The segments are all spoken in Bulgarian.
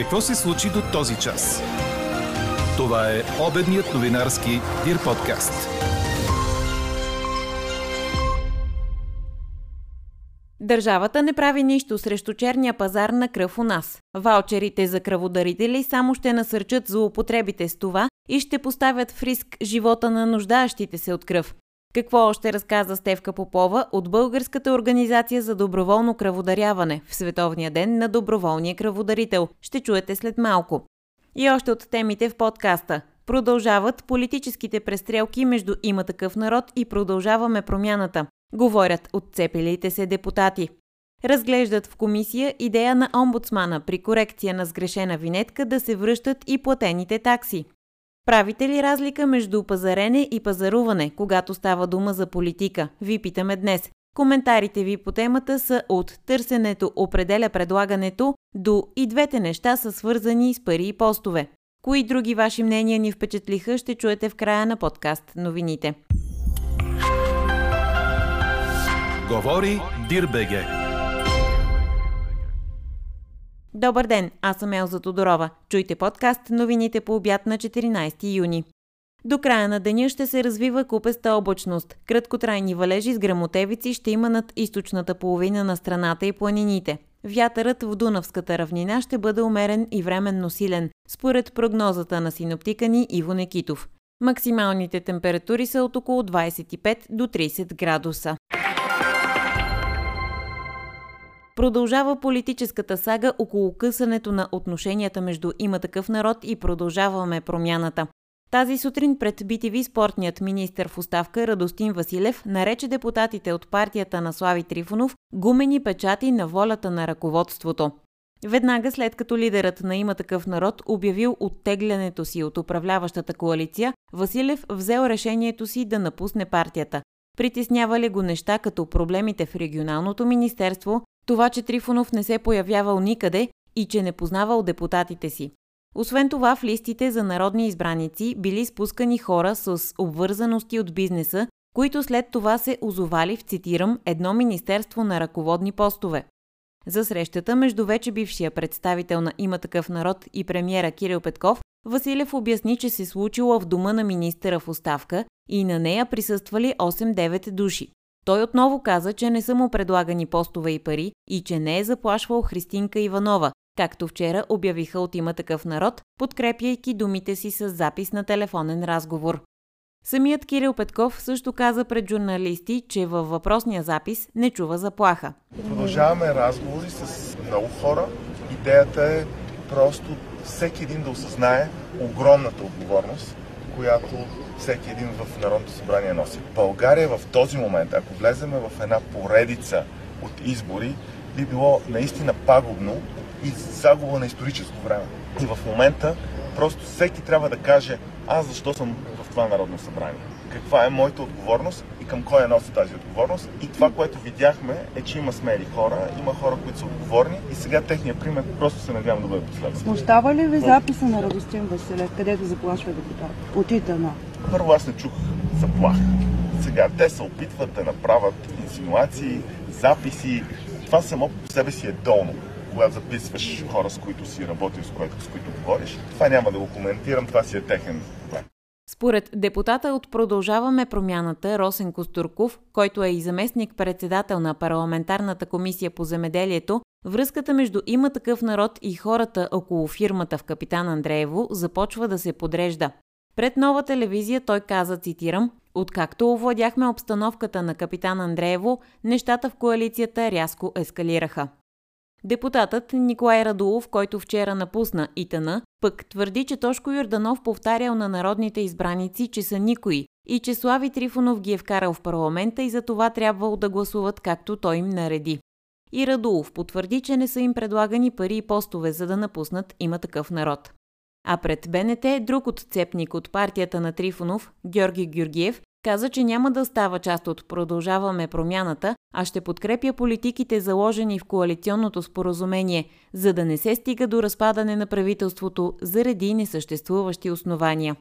Какво се случи до този час? Това е обедният новинарски Дир подкаст. Държавата не прави нищо срещу черния пазар на кръв у нас. Ваучерите за кръводарители само ще насърчат злоупотребите с това и ще поставят в риск живота на нуждаещите се от кръв. Какво още разказа Стевка Попова от Българската организация за доброволно кръводаряване в Световния ден на доброволния кръводарител? Ще чуете след малко. И още от темите в подкаста. Продължават политическите престрелки между има такъв народ и продължаваме промяната. Говорят отцепилите се депутати. Разглеждат в комисия идея на омбудсмана при корекция на сгрешена винетка да се връщат и платените такси. Правите ли разлика между пазарене и пазаруване, когато става дума за политика? Ви питаме днес. Коментарите ви по темата са от търсенето определя предлагането до и двете неща са свързани с пари и постове. Кои други ваши мнения ни впечатлиха, ще чуете в края на подкаст новините. Говори Дирбеге. Добър ден, аз съм Елза Тодорова. Чуйте подкаст новините по обяд на 14 юни. До края на деня ще се развива купеста облачност. Краткотрайни валежи с грамотевици ще има над източната половина на страната и планините. Вятърът в Дунавската равнина ще бъде умерен и временно силен, според прогнозата на синоптика ни Иво Некитов. Максималните температури са от около 25 до 30 градуса. Продължава политическата сага около късането на отношенията между има такъв народ и продължаваме промяната. Тази сутрин пред BTV спортният министр в оставка Радостин Василев нарече депутатите от партията на Слави Трифонов гумени печати на волята на ръководството. Веднага след като лидерът на има такъв народ обявил оттеглянето си от управляващата коалиция, Василев взел решението си да напусне партията. Притеснявали го неща като проблемите в регионалното министерство, това, че Трифонов не се появявал никъде и че не познавал депутатите си. Освен това, в листите за народни избраници били спускани хора с обвързаности от бизнеса, които след това се озовали в, цитирам, едно министерство на ръководни постове. За срещата между вече бившия представител на има такъв народ и премиера Кирил Петков, Василев обясни, че се случила в дома на министъра в оставка и на нея присъствали 8-9 души. Той отново каза, че не са му предлагани постове и пари и че не е заплашвал Христинка Иванова, както вчера обявиха от има такъв народ, подкрепяйки думите си с запис на телефонен разговор. Самият Кирил Петков също каза пред журналисти, че във въпросния запис не чува заплаха. Продължаваме разговори с много хора. Идеята е просто всеки един да осъзнае огромната отговорност, която всеки един в Народното събрание носи. България в този момент, ако влеземе в една поредица от избори, би било наистина пагубно и загуба на историческо време. И в момента просто всеки трябва да каже аз защо съм в това Народно събрание. Каква е моята отговорност и към кой я носи тази отговорност. И това, което видяхме е, че има смели хора, има хора, които са отговорни и сега техния пример просто се надявам да бъде последван. Смущава ли ви записа на Радостин Василев, където заплашва депутат? От ИТН. Първо аз не чух заплаха. Сега те се опитват да направят инсинуации, записи. Това само по себе си е долно когато записваш хора, с които си работил, с които, с които говориш. Това няма да го коментирам, това си е техен проблем. Според депутата от Продължаваме промяната Росен Костурков, който е и заместник председател на парламентарната комисия по земеделието, връзката между има такъв народ и хората около фирмата в Капитан Андреево започва да се подрежда. Пред нова телевизия той каза, цитирам, Откакто овладяхме обстановката на капитан Андреево, нещата в коалицията рязко ескалираха. Депутатът Николай Радулов, който вчера напусна ИТН, пък твърди, че Тошко Юрданов повтарял на народните избраници, че са никои и че Слави Трифонов ги е вкарал в парламента и за това трябвало да гласуват както той им нареди. И Радулов потвърди, че не са им предлагани пари и постове, за да напуснат има такъв народ. А пред БНТ друг отцепник от партията на Трифонов, Георги Георгиев, каза, че няма да става част от Продължаваме промяната, а ще подкрепя политиките заложени в коалиционното споразумение, за да не се стига до разпадане на правителството заради несъществуващи основания.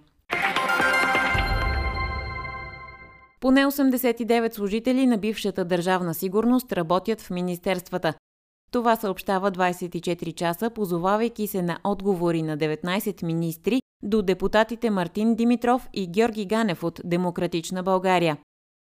Поне 89 служители на бившата държавна сигурност работят в министерствата. Това съобщава 24 часа, позовавайки се на отговори на 19 министри до депутатите Мартин Димитров и Георги Ганев от Демократична България.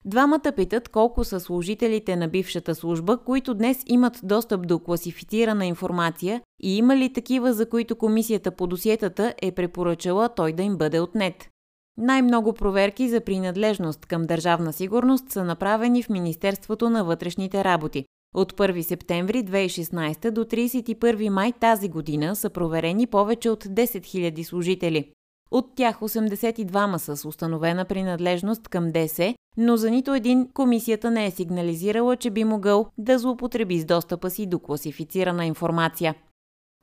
Двамата питат колко са служителите на бившата служба, които днес имат достъп до класифицирана информация и има ли такива, за които комисията по досиетата е препоръчала той да им бъде отнет. Най-много проверки за принадлежност към държавна сигурност са направени в Министерството на вътрешните работи. От 1 септември 2016 до 31 май тази година са проверени повече от 10 000 служители. От тях 82 са с установена принадлежност към ДС, но за нито един комисията не е сигнализирала, че би могъл да злоупотреби с достъпа си до класифицирана информация.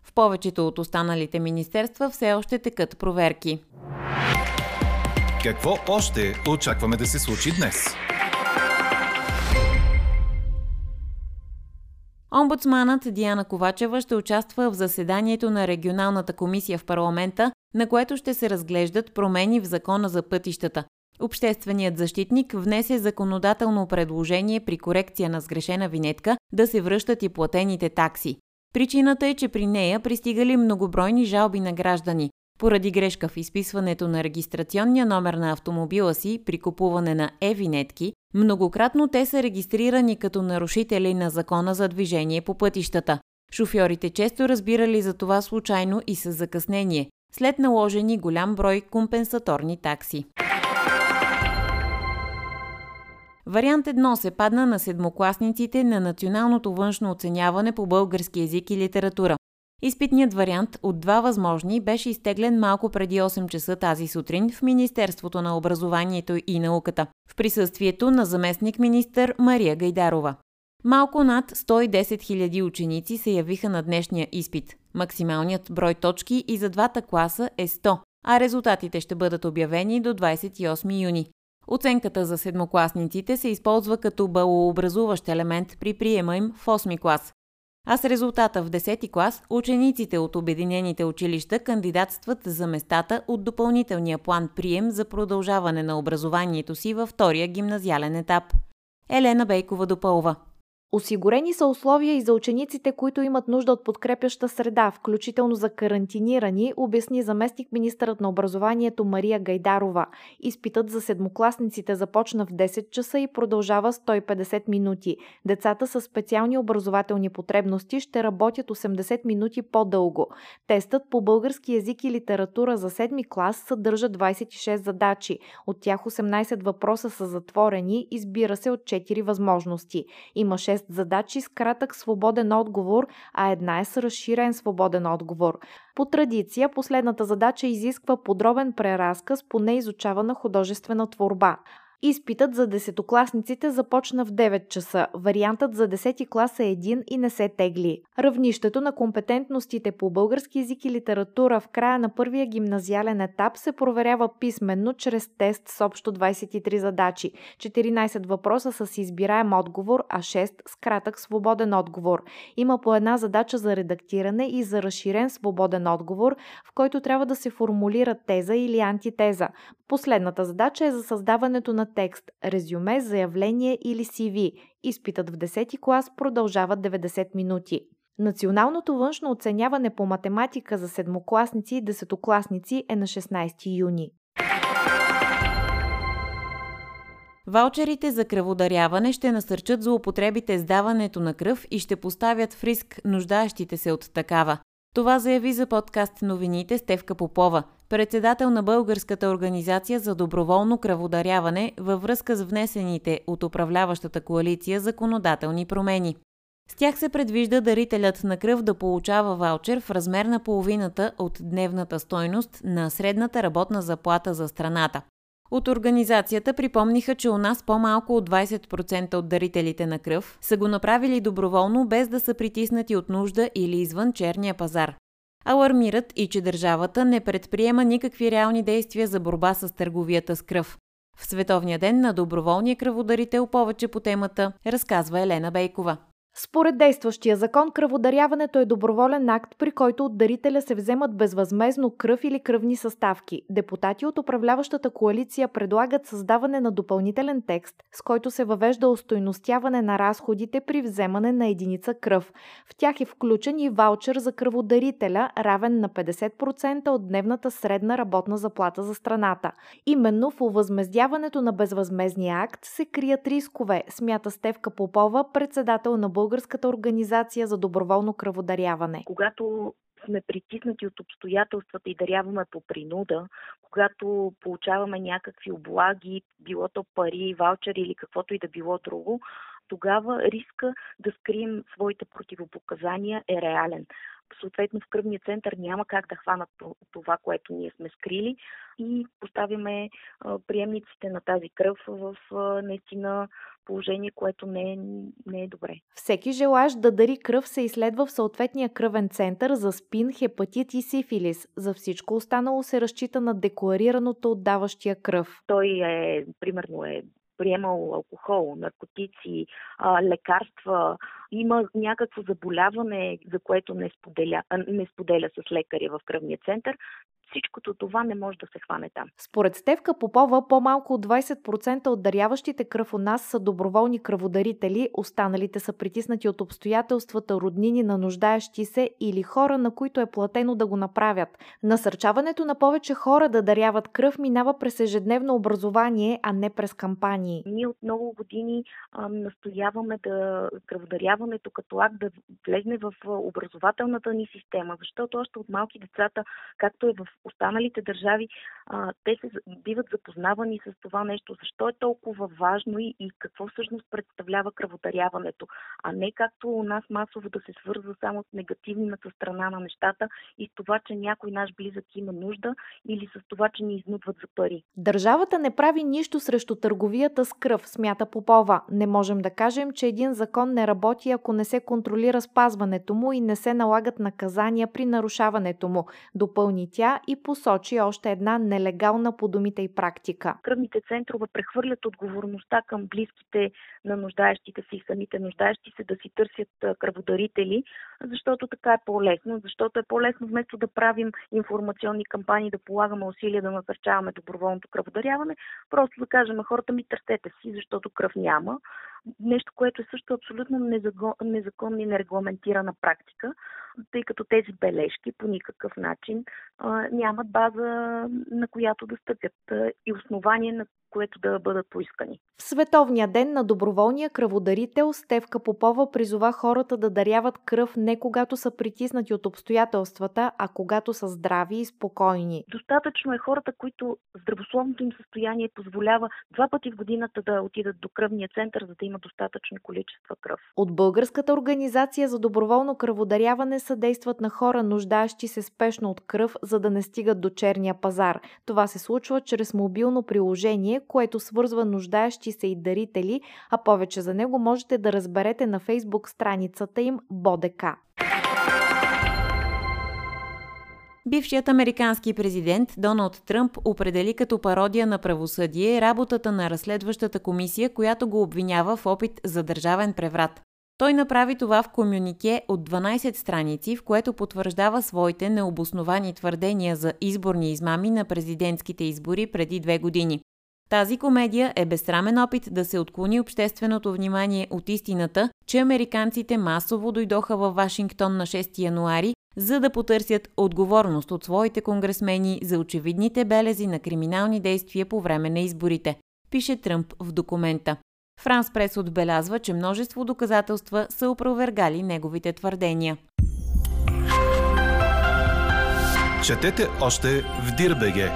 В повечето от останалите министерства все още текат проверки. Какво още очакваме да се случи днес? Омбудсманът Диана Ковачева ще участва в заседанието на регионалната комисия в парламента, на което ще се разглеждат промени в закона за пътищата. Общественият защитник внесе законодателно предложение при корекция на сгрешена винетка да се връщат и платените такси. Причината е, че при нея пристигали многобройни жалби на граждани. Поради грешка в изписването на регистрационния номер на автомобила си при купуване на е-винетки, многократно те са регистрирани като нарушители на закона за движение по пътищата. Шофьорите често разбирали за това случайно и с закъснение, след наложени голям брой компенсаторни такси. Вариант 1 се падна на седмокласниците на националното външно оценяване по български язик и литература. Изпитният вариант от два възможни беше изтеглен малко преди 8 часа тази сутрин в Министерството на образованието и науката, в присъствието на заместник министър Мария Гайдарова. Малко над 110 000 ученици се явиха на днешния изпит. Максималният брой точки и за двата класа е 100, а резултатите ще бъдат обявени до 28 юни. Оценката за седмокласниците се използва като балообразуващ елемент при приема им в 8 клас. А с резултата в 10-ти клас, учениците от Обединените училища кандидатстват за местата от допълнителния план прием за продължаване на образованието си във втория гимназиален етап. Елена Бейкова допълва. Осигурени са условия и за учениците, които имат нужда от подкрепяща среда, включително за карантинирани, обясни заместник министърът на образованието Мария Гайдарова. Изпитът за седмокласниците започна в 10 часа и продължава 150 минути. Децата с специални образователни потребности ще работят 80 минути по-дълго. Тестът по български язик и литература за 7 клас съдържа 26 задачи. От тях 18 въпроса са затворени, избира се от 4 възможности. Има 6 6 задачи с кратък свободен отговор, а една е с разширен свободен отговор. По традиция, последната задача изисква подробен преразказ по неизучавана художествена творба. Изпитът за десетокласниците започна в 9 часа. Вариантът за 10 клас е един и не се тегли. Равнището на компетентностите по български язик и литература в края на първия гимназиален етап се проверява писменно чрез тест с общо 23 задачи, 14 въпроса с избираем отговор, а 6 с кратък свободен отговор. Има по една задача за редактиране и за разширен свободен отговор, в който трябва да се формулира теза или антитеза. Последната задача е за създаването на текст, резюме, заявление или CV. Изпитът в 10 клас продължава 90 минути. Националното външно оценяване по математика за седмокласници и десетокласници е на 16 юни. Ваучерите за кръводаряване ще насърчат злоупотребите с даването на кръв и ще поставят в риск нуждаещите се от такава. Това заяви за подкаст новините Стевка Попова, председател на Българската организация за доброволно кръводаряване във връзка с внесените от управляващата коалиция законодателни промени. С тях се предвижда дарителят на кръв да получава ваучер в размер на половината от дневната стойност на средната работна заплата за страната. От организацията припомниха, че у нас по-малко от 20% от дарителите на кръв са го направили доброволно, без да са притиснати от нужда или извън черния пазар. Алармират и че държавата не предприема никакви реални действия за борба с търговията с кръв. В Световния ден на доброволния кръводарител повече по темата разказва Елена Бейкова. Според действащия закон, кръводаряването е доброволен акт, при който от дарителя се вземат безвъзмезно кръв или кръвни съставки. Депутати от управляващата коалиция предлагат създаване на допълнителен текст, с който се въвежда устойностяване на разходите при вземане на единица кръв. В тях е включен и ваучер за кръводарителя, равен на 50% от дневната средна работна заплата за страната. Именно в увъзмездяването на безвъзмезния акт се крият рискове, смята Стевка Попова, председател на Българската организация за доброволно кръводаряване. Когато сме притиснати от обстоятелствата и даряваме по принуда, когато получаваме някакви облаги, било то пари, ваучери или каквото и да било друго, тогава риска да скрием своите противопоказания е реален съответно в кръвния център няма как да хванат това, което ние сме скрили и поставяме приемниците на тази кръв в наистина положение, което не е, не е добре. Всеки желаящ да дари кръв се изследва в съответния кръвен център за спин, хепатит и сифилис. За всичко останало се разчита на декларираното от даващия кръв. Той е, примерно, е приемал алкохол, наркотици, а, лекарства, има някакво заболяване, за което не споделя, не споделя с лекаря в кръвния център, всичкото това не може да се хване там. Според Стевка Попова, по-малко от 20% от даряващите кръв у нас са доброволни кръводарители, останалите са притиснати от обстоятелствата роднини на нуждаещи се или хора, на които е платено да го направят. Насърчаването на повече хора да даряват кръв минава през ежедневно образование, а не през кампании. Ние от много години а, настояваме да кръводаряването като акт да влезне в образователната ни система, защото още от малки децата, както е в останалите държави, а, те се биват запознавани с това нещо, защо е толкова важно и, и какво всъщност представлява кръводаряването, а не както у нас масово да се свързва само с негативната страна на нещата и с това, че някой наш близък има нужда или с това, че ни изнудват за пари. Държавата не прави нищо срещу търговията с кръв, смята Попова. Не можем да кажем, че един закон не работи, ако не се контролира спазването му и не се налагат наказания при нарушаването му, допълни тя и посочи още една нелегална по думите и практика. Кръвните центрове прехвърлят отговорността към близките на нуждаещите си и самите нуждаещи се да си търсят кръводарители, защото така е по-лесно, защото е по-лесно вместо да правим информационни кампании, да полагаме усилия да насърчаваме доброволното кръводаряване, просто да кажем хората ми търсете си, защото кръв няма. Нещо, което е също абсолютно незаконна и нерегламентирана практика, тъй като тези бележки по никакъв начин нямат база, на която да стъпят и основание, на което да бъдат поискани. В Световния ден на доброволния кръводарител Стевка Попова призова хората да даряват кръв не когато са притиснати от обстоятелствата, а когато са здрави и спокойни. Достатъчно е хората, които здравословното им състояние позволява два пъти в годината да отидат до кръвния център, за да има достатъчно количество кръв. От Българската организация за доброволно кръводаряване съдействат на хора, нуждаещи се спешно от кръв, за да не стигат до черния пазар. Това се случва чрез мобилно приложение, което свързва нуждаещи се и дарители, а повече за него можете да разберете на фейсбук страницата им Бодека. Бившият американски президент Доналд Тръмп определи като пародия на правосъдие работата на разследващата комисия, която го обвинява в опит за държавен преврат. Той направи това в комюнике от 12 страници, в което потвърждава своите необосновани твърдения за изборни измами на президентските избори преди две години. Тази комедия е безсрамен опит да се отклони общественото внимание от истината, че американците масово дойдоха във Вашингтон на 6 януари, за да потърсят отговорност от своите конгресмени за очевидните белези на криминални действия по време на изборите, пише Тръмп в документа. Франс Прес отбелязва, че множество доказателства са опровергали неговите твърдения. Четете още в Дирбеге!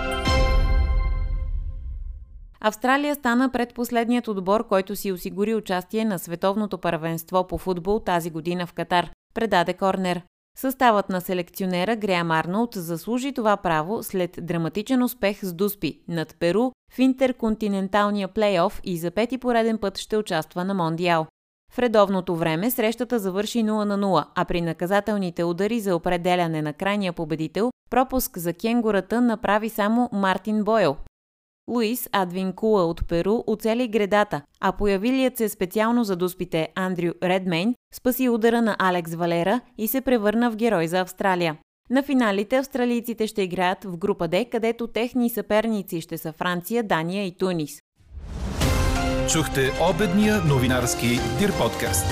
Австралия стана предпоследният отбор, който си осигури участие на световното първенство по футбол тази година в Катар, предаде Корнер. Съставът на селекционера Греам Арнолд заслужи това право след драматичен успех с Дуспи над Перу в интерконтиненталния плейоф и за пети пореден път ще участва на Мондиал. В редовното време срещата завърши 0 на 0, а при наказателните удари за определяне на крайния победител пропуск за кенгурата направи само Мартин Бойл. Луис Адвинкула от Перу оцели гредата, а появилият се специално за дуспите Андрю Редмейн спаси удара на Алекс Валера и се превърна в герой за Австралия. На финалите австралийците ще играят в група Д, където техни съперници ще са Франция, Дания и Тунис. Чухте обедния новинарски Дир подкаст.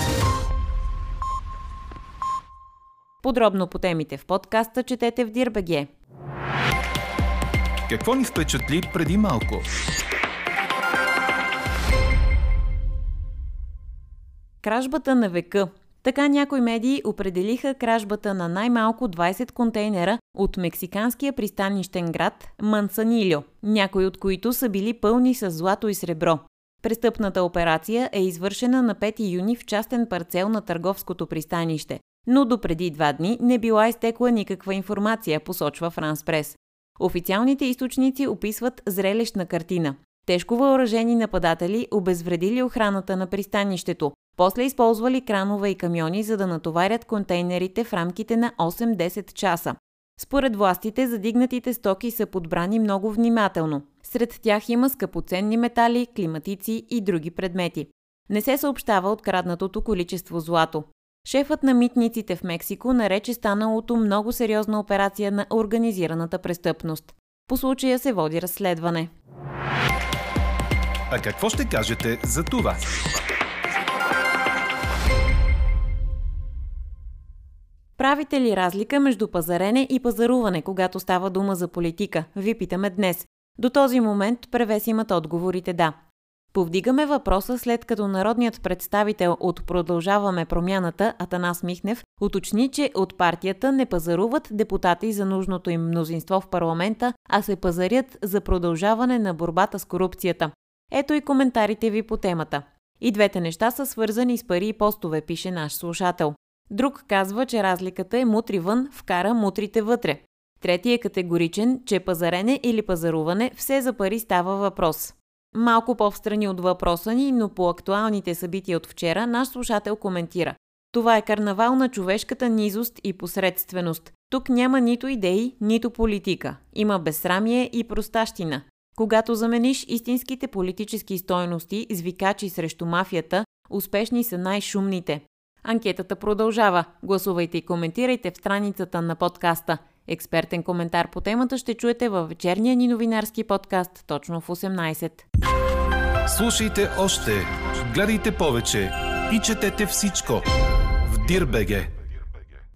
Подробно по темите в подкаста четете в Дирбеге. Какво ни впечатли преди малко? Кражбата на века. Така някои медии определиха кражбата на най-малко 20 контейнера от мексиканския пристанищен град Мансанильо, някои от които са били пълни с злато и сребро. Престъпната операция е извършена на 5 юни в частен парцел на търговското пристанище, но до преди два дни не била изтекла никаква информация, посочва Франс Прес. Официалните източници описват зрелищна картина. Тежко въоръжени нападатели обезвредили охраната на пристанището, после използвали кранове и камиони, за да натоварят контейнерите в рамките на 8-10 часа. Според властите, задигнатите стоки са подбрани много внимателно. Сред тях има скъпоценни метали, климатици и други предмети. Не се съобщава от краднатото количество злато. Шефът на митниците в Мексико нарече станалото много сериозна операция на организираната престъпност. По случая се води разследване. А какво ще кажете за това? Правите ли разлика между пазарене и пазаруване, когато става дума за политика? Ви питаме днес. До този момент превес имат отговорите да. Повдигаме въпроса след като народният представител от Продължаваме промяната Атанас Михнев уточни, че от партията не пазаруват депутати за нужното им мнозинство в парламента, а се пазарят за продължаване на борбата с корупцията. Ето и коментарите ви по темата. И двете неща са свързани с пари и постове, пише наш слушател. Друг казва, че разликата е мутри вън, вкара мутрите вътре. Трети е категоричен, че пазарене или пазаруване все за пари става въпрос. Малко по-встрани от въпроса ни, но по актуалните събития от вчера, наш слушател коментира. Това е карнавал на човешката низост и посредственост. Тук няма нито идеи, нито политика. Има безсрамие и простащина. Когато замениш истинските политически стойности с викачи срещу мафията, успешни са най-шумните. Анкетата продължава. Гласувайте и коментирайте в страницата на подкаста. Експертен коментар по темата ще чуете във вечерния ни новинарски подкаст точно в 18. Слушайте още, гледайте повече и четете всичко в Дирбеге.